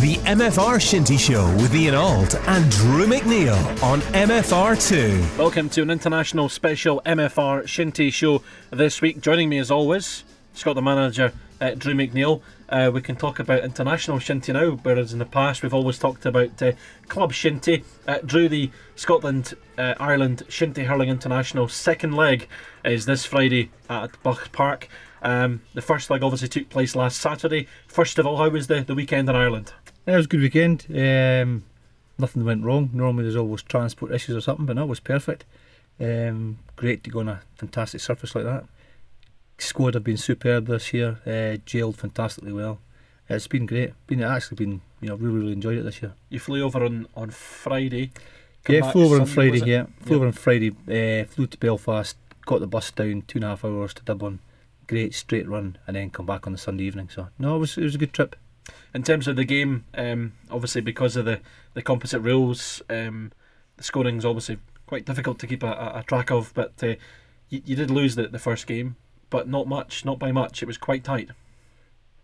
The MFR Shinty Show with Ian Alt and Drew McNeil on MFR2. Welcome to an international special MFR Shinty Show this week. Joining me as always, Scott the manager, uh, Drew McNeil. Uh, we can talk about international shinty now, whereas in the past we've always talked about uh, club shinty. Uh, Drew, the Scotland uh, Ireland Shinty Hurling International second leg is this Friday at Bught Park. Um, the first leg obviously took place last Saturday. First of all, how was the, the weekend in Ireland? It was a good weekend. Um, nothing went wrong. Normally there's always transport issues or something, but no, it was perfect. Um, great to go on a fantastic surface like that. Squad have been superb this year. Uh, jailed fantastically well. It's been great. Been actually been you know really really enjoyed it this year. You flew over on on Friday. yeah, flew over on Friday. Yeah, flew over on Friday. Uh, flew to Belfast. Got the bus down two and a half hours to Dublin. Great straight run, and then come back on the Sunday evening. So no, it was it was a good trip. In terms of the game, um, obviously because of the, the composite rules, um, the is obviously quite difficult to keep a, a, a track of. But uh, you, you did lose the, the first game, but not much, not by much. It was quite tight.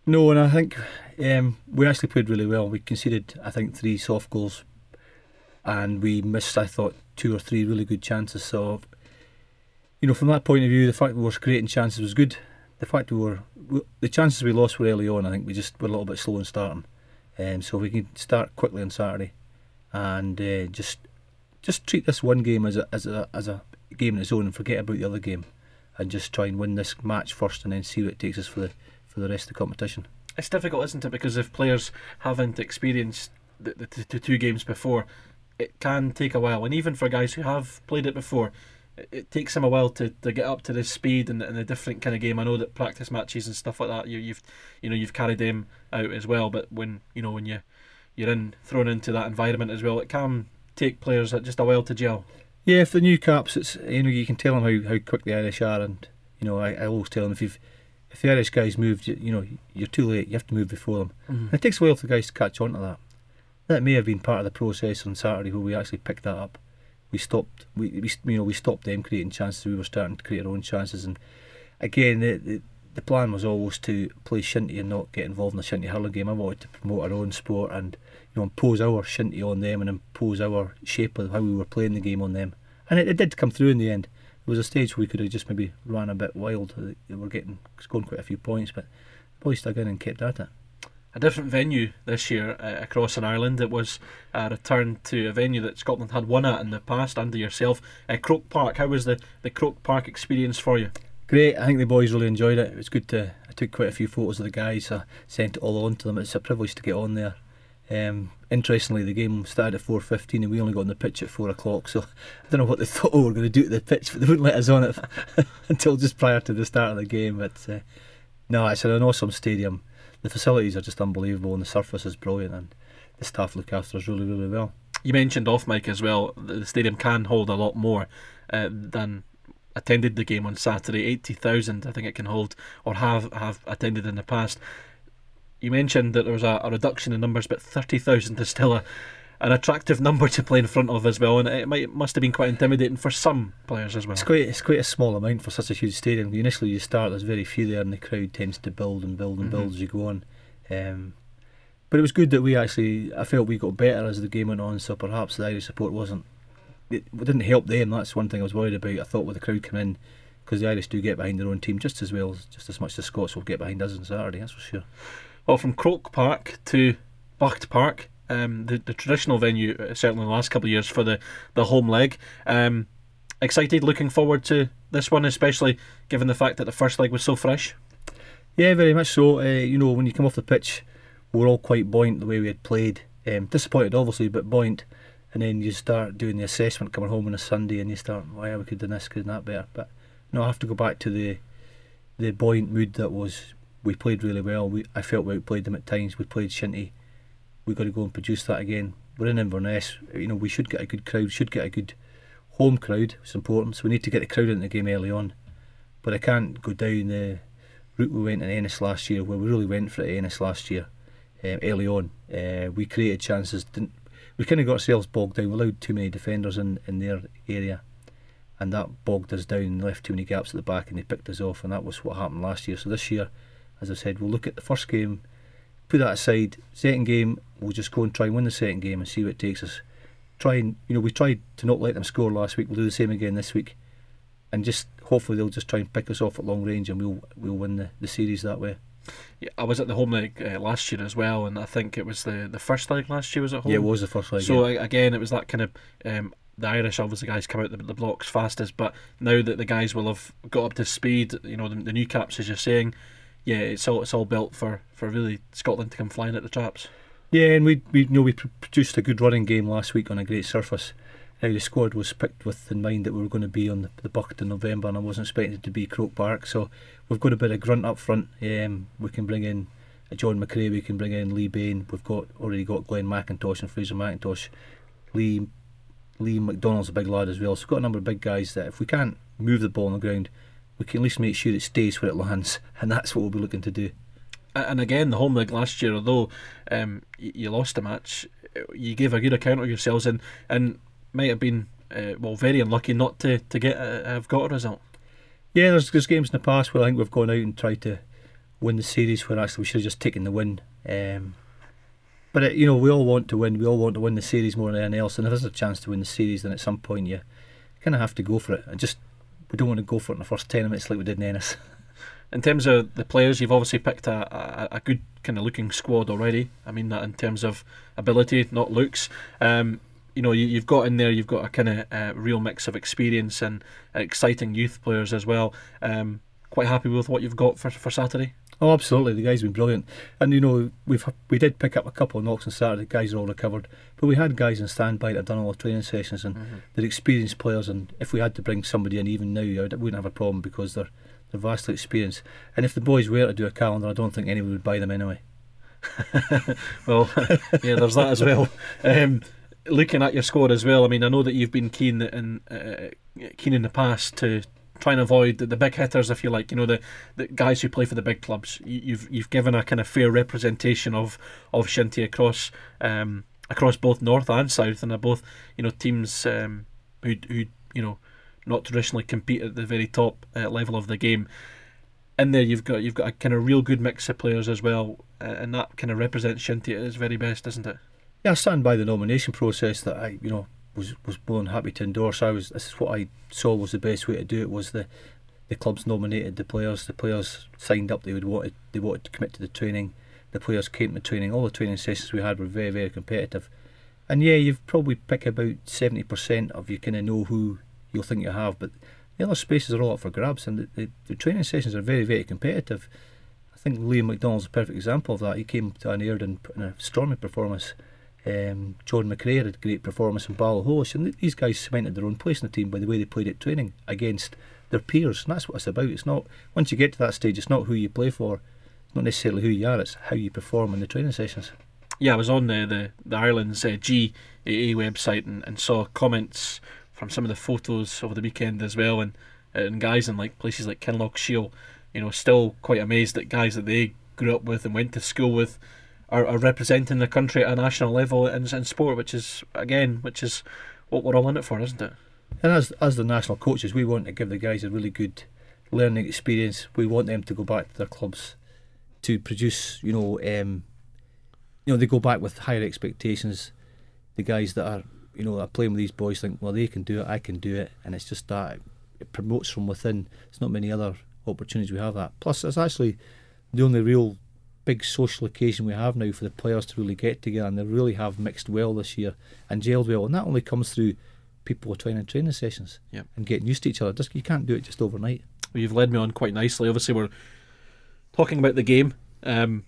No, and I think um, we actually played really well. We conceded, I think, three soft goals, and we missed, I thought, two or three really good chances. So, you know, from that point of view, the fact that we were creating chances was good. The fact we were, we, the chances we lost were early on. I think we just were a little bit slow in starting. Um, so if we can start quickly on Saturday, and uh, just just treat this one game as a as a as a game in its own, and forget about the other game, and just try and win this match first, and then see what it takes us for the for the rest of the competition. It's difficult, isn't it? Because if players haven't experienced the, the, the two games before, it can take a while. And even for guys who have played it before, it, takes him a while to, to get up to the speed and, and a different kind of game. I know that practice matches and stuff like that, you, you've you know you've carried him out as well. But when you know when you you're in thrown into that environment as well, it can take players just a while to gel. Yeah, for the new caps, it's you know you can tell them how, how quick the Irish are, and you know I, I always tell them if you've if the Irish guys moved, you, you know you're too late. You have to move before them. And mm-hmm. it takes a while for the guys to catch on to that. That may have been part of the process on Saturday where we actually picked that up. We stopped, we, we you know we stopped them creating chances. We were starting to create our own chances, and again the the, the plan was always to play shinty and not get involved in the shinty hurling game. I wanted to promote our own sport and you know impose our shinty on them and impose our shape of how we were playing the game on them. And it, it did come through in the end. There was a stage where we could have just maybe ran a bit wild. They were getting scoring quite a few points, but boys stuck in and kept at it. A different venue this year uh, across in Ireland. It was a return to a venue that Scotland had won at in the past under yourself, uh, Croke Park. How was the, the Croke Park experience for you? Great. I think the boys really enjoyed it. It was good to. I took quite a few photos of the guys. I sent it all on to them. It's a privilege to get on there. Um, interestingly, the game started at four fifteen, and we only got on the pitch at four o'clock. So I don't know what they thought we were going to do to the pitch, but they wouldn't let us on it until just prior to the start of the game. But uh, no, it's an awesome stadium. The facilities are just unbelievable, and the surface is brilliant, and the staff look after us really, really well. You mentioned off mic as well. The stadium can hold a lot more uh, than attended the game on Saturday. Eighty thousand, I think it can hold, or have have attended in the past. You mentioned that there was a, a reduction in numbers, but thirty thousand is still a, an attractive number to play in front of as well, and it might must have been quite intimidating for some players as well. It's quite it's quite a small amount for such a huge stadium. Initially, you start there's very few there, and the crowd tends to build and build and build Mhm. as you go on. Um, but it was good that we actually I felt we got better as the game went on. So perhaps the Irish support wasn't it didn't help them. That's one thing I was worried about. I thought with the crowd coming in because the Irish do get behind their own team just as well, just as much as the Scots will get behind us on Saturday. That's for sure. Well, from Croke Park to Bught Park, um, the, the traditional venue, uh, certainly in the last couple of years for the, the home leg. Um, excited, looking forward to this one, especially given the fact that the first leg was so fresh. Yeah, very much so. Uh, you know, when you come off the pitch, we were all quite buoyant the way we had played. Um, disappointed, obviously, but buoyant. And then you start doing the assessment coming home on a Sunday, and you start, why we could done this, could that better. But no, I have to go back to the the buoyant mood that was. We played really well. We I felt we outplayed them at times. We played shinty. We got to go and produce that again. We're in Inverness. You know, we should get a good crowd. Should get a good home crowd. It's important. So we need to get the crowd into the game early on. But I can't go down the route we went in Ennis last year, where we really went for it Ennis last year, um, early on. Uh, we created chances. Didn't we? Kind of got ourselves bogged down. We allowed too many defenders in in their area, and that bogged us down and left too many gaps at the back, and they picked us off. And that was what happened last year. So this year, as I said, we'll look at the first game. Put that aside. Second game, we'll just go and try and win the second game and see what it takes us. Try and you know we tried to not let them score last week. We'll do the same again this week, and just hopefully they'll just try and pick us off at long range and we'll we'll win the, the series that way. Yeah, I was at the home leg uh, last year as well, and I think it was the, the first leg last year was at home. Yeah, it was the first leg. So yeah. again, it was that kind of um, the Irish obviously guys come out the, the blocks fastest, but now that the guys will have got up to speed, you know the, the new caps as you're saying, yeah, it's all it's all built for, for really Scotland to come flying at the traps. Yeah, and we we you know we produced a good running game last week on a great surface. Now the squad was picked with in mind that we were going to be on the, the bucket in November, and I wasn't expecting it to be Croke Park. So we've got a bit of grunt up front. Um, we can bring in John McRae, we can bring in Lee Bain. We've got already got Glenn McIntosh and Fraser McIntosh. Lee Lee McDonald's a big lad as well. So we've got a number of big guys that if we can't move the ball on the ground, we can at least make sure it stays where it lands, and that's what we'll be looking to do and again, the home leg last year, although um, you, lost a match, you gave a good account of yourselves and and might have been uh, well very unlucky not to to get a, have got a result. Yeah, there's, there's games in the past where I think we've gone out and tried to win the series where actually we should have just taken the win. Um, but it, you know, we all want to win. We all want to win the series more than anything else. And if there's a chance to win the series, then at some point you kind of have to go for it. And just we don't want to go for it in the first ten minutes like we did in Ennis. in terms of the players, you've obviously picked a, a, a, good kind of looking squad already. I mean that in terms of ability, not looks. Um, you know, you, have got in there, you've got a kind of uh, real mix of experience and exciting youth players as well. Um, quite happy with what you've got for for Saturday. Oh, absolutely. The guys have been brilliant, and you know we've we did pick up a couple of knocks on Saturday. The guys are all recovered, but we had guys in standby that had done all the training sessions, and mm-hmm. they're experienced players. And if we had to bring somebody in, even now, I wouldn't have a problem because they're they're vastly experienced. And if the boys were to do a calendar, I don't think anyone would buy them anyway. well, yeah, there's that as well. Um, looking at your score as well, I mean, I know that you've been keen in uh, keen in the past to try and avoid the, the, big hitters, if you like. You know, the, the guys who play for the big clubs. You, have you've given a kind of fair representation of of Shinty across um, across both north and south, and are both you know teams um, who who you know not traditionally compete at the very top uh, level of the game. In there, you've got you've got a kind of real good mix of players as well, uh, and that kind of represents Shinty at its very best, doesn't it? Yeah, I stand by the nomination process that I, you know, was was more than happy to endorse. I was this is what I saw was the best way to do it was the the clubs nominated the players. The players signed up. They would wanted they wanted to commit to the training. The players came to training. All the training sessions we had were very very competitive. And yeah, you've probably pick about seventy percent of you kind of know who you'll think you have. But the other spaces are all up for grabs, and the, the, the training sessions are very, very competitive. I think Liam McDonald's a perfect example of that. He came to an Airden in a stormy performance. Um, John McRae had a great performance in Ballaugh and these guys cemented their own place in the team by the way they played at training against their peers, and that's what it's about. It's not once you get to that stage, it's not who you play for, not necessarily who you are. It's how you perform in the training sessions. Yeah, I was on the the, the Ireland's uh, GAA website and, and saw comments from some of the photos over the weekend as well, and and guys in like places like Kinlochshiel, you know, still quite amazed that guys that they grew up with and went to school with are, are representing the country at a national level in, in sport, which is again, which is what we're all in it for, isn't it? And as as the national coaches, we want to give the guys a really good learning experience. We want them to go back to their clubs to produce, you know, um, you know, they go back with higher expectations. The guys that are you know, are playing with these boys think, well, they can do it, I can do it, and it's just that it promotes from within. There's not many other opportunities we have that. Plus, it's actually the only real big social occasion we have now for the players to really get together, and they really have mixed well this year and gelled well, and that only comes through people trying training sessions yep. and getting used to each other. Just you can't do it just overnight. Well, you've led me on quite nicely. Obviously, we're talking about the game. Um,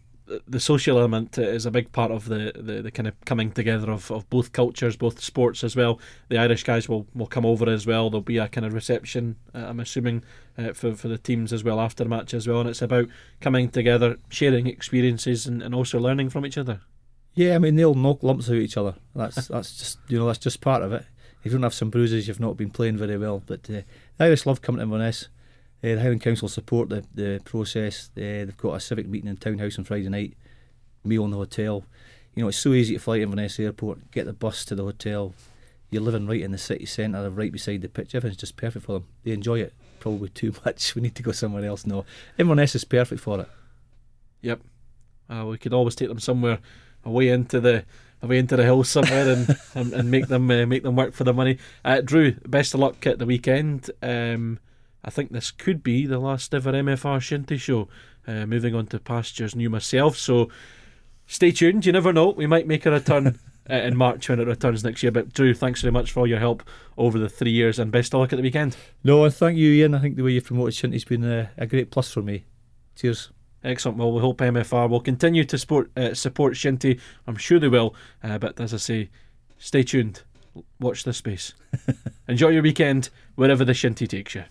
the social element is a big part of the, the, the kind of coming together of, of both cultures, both sports as well. The Irish guys will, will come over as well. There'll be a kind of reception, uh, I'm assuming, uh, for, for the teams as well after the match as well. And it's about coming together, sharing experiences, and, and also learning from each other. Yeah, I mean they'll knock lumps out each other. That's that's just you know that's just part of it. If you don't have some bruises, you've not been playing very well. But uh, the Irish love coming to Inverness. Uh, the Highland Council support the, the process. Uh, they've got a civic meeting in Townhouse on Friday night, meal in the hotel. You know, it's so easy to fly to Inverness Airport, get the bus to the hotel. You're living right in the city centre, right beside the pitch. Everything's just perfect for them. They enjoy it probably too much. We need to go somewhere else. No, Inverness is perfect for it. Yep. Uh, we could always take them somewhere away into the away into the hills somewhere and, and, and make them uh, make them work for the money. Uh, Drew, best of luck at the weekend. Um, I think this could be the last ever MFR Shinty show. Uh, moving on to pastures new myself, so stay tuned. You never know, we might make a return. uh, in March when it returns next year. But Drew, thanks very much for all your help over the three years, and best of luck at the weekend. No, and thank you, Ian. I think the way you've promoted Shinty's been a, a great plus for me. Cheers. Excellent. Well, we hope MFR will continue to support uh, support Shinty. I'm sure they will. Uh, but as I say, stay tuned. Watch this space. Enjoy your weekend wherever the Shinty takes you.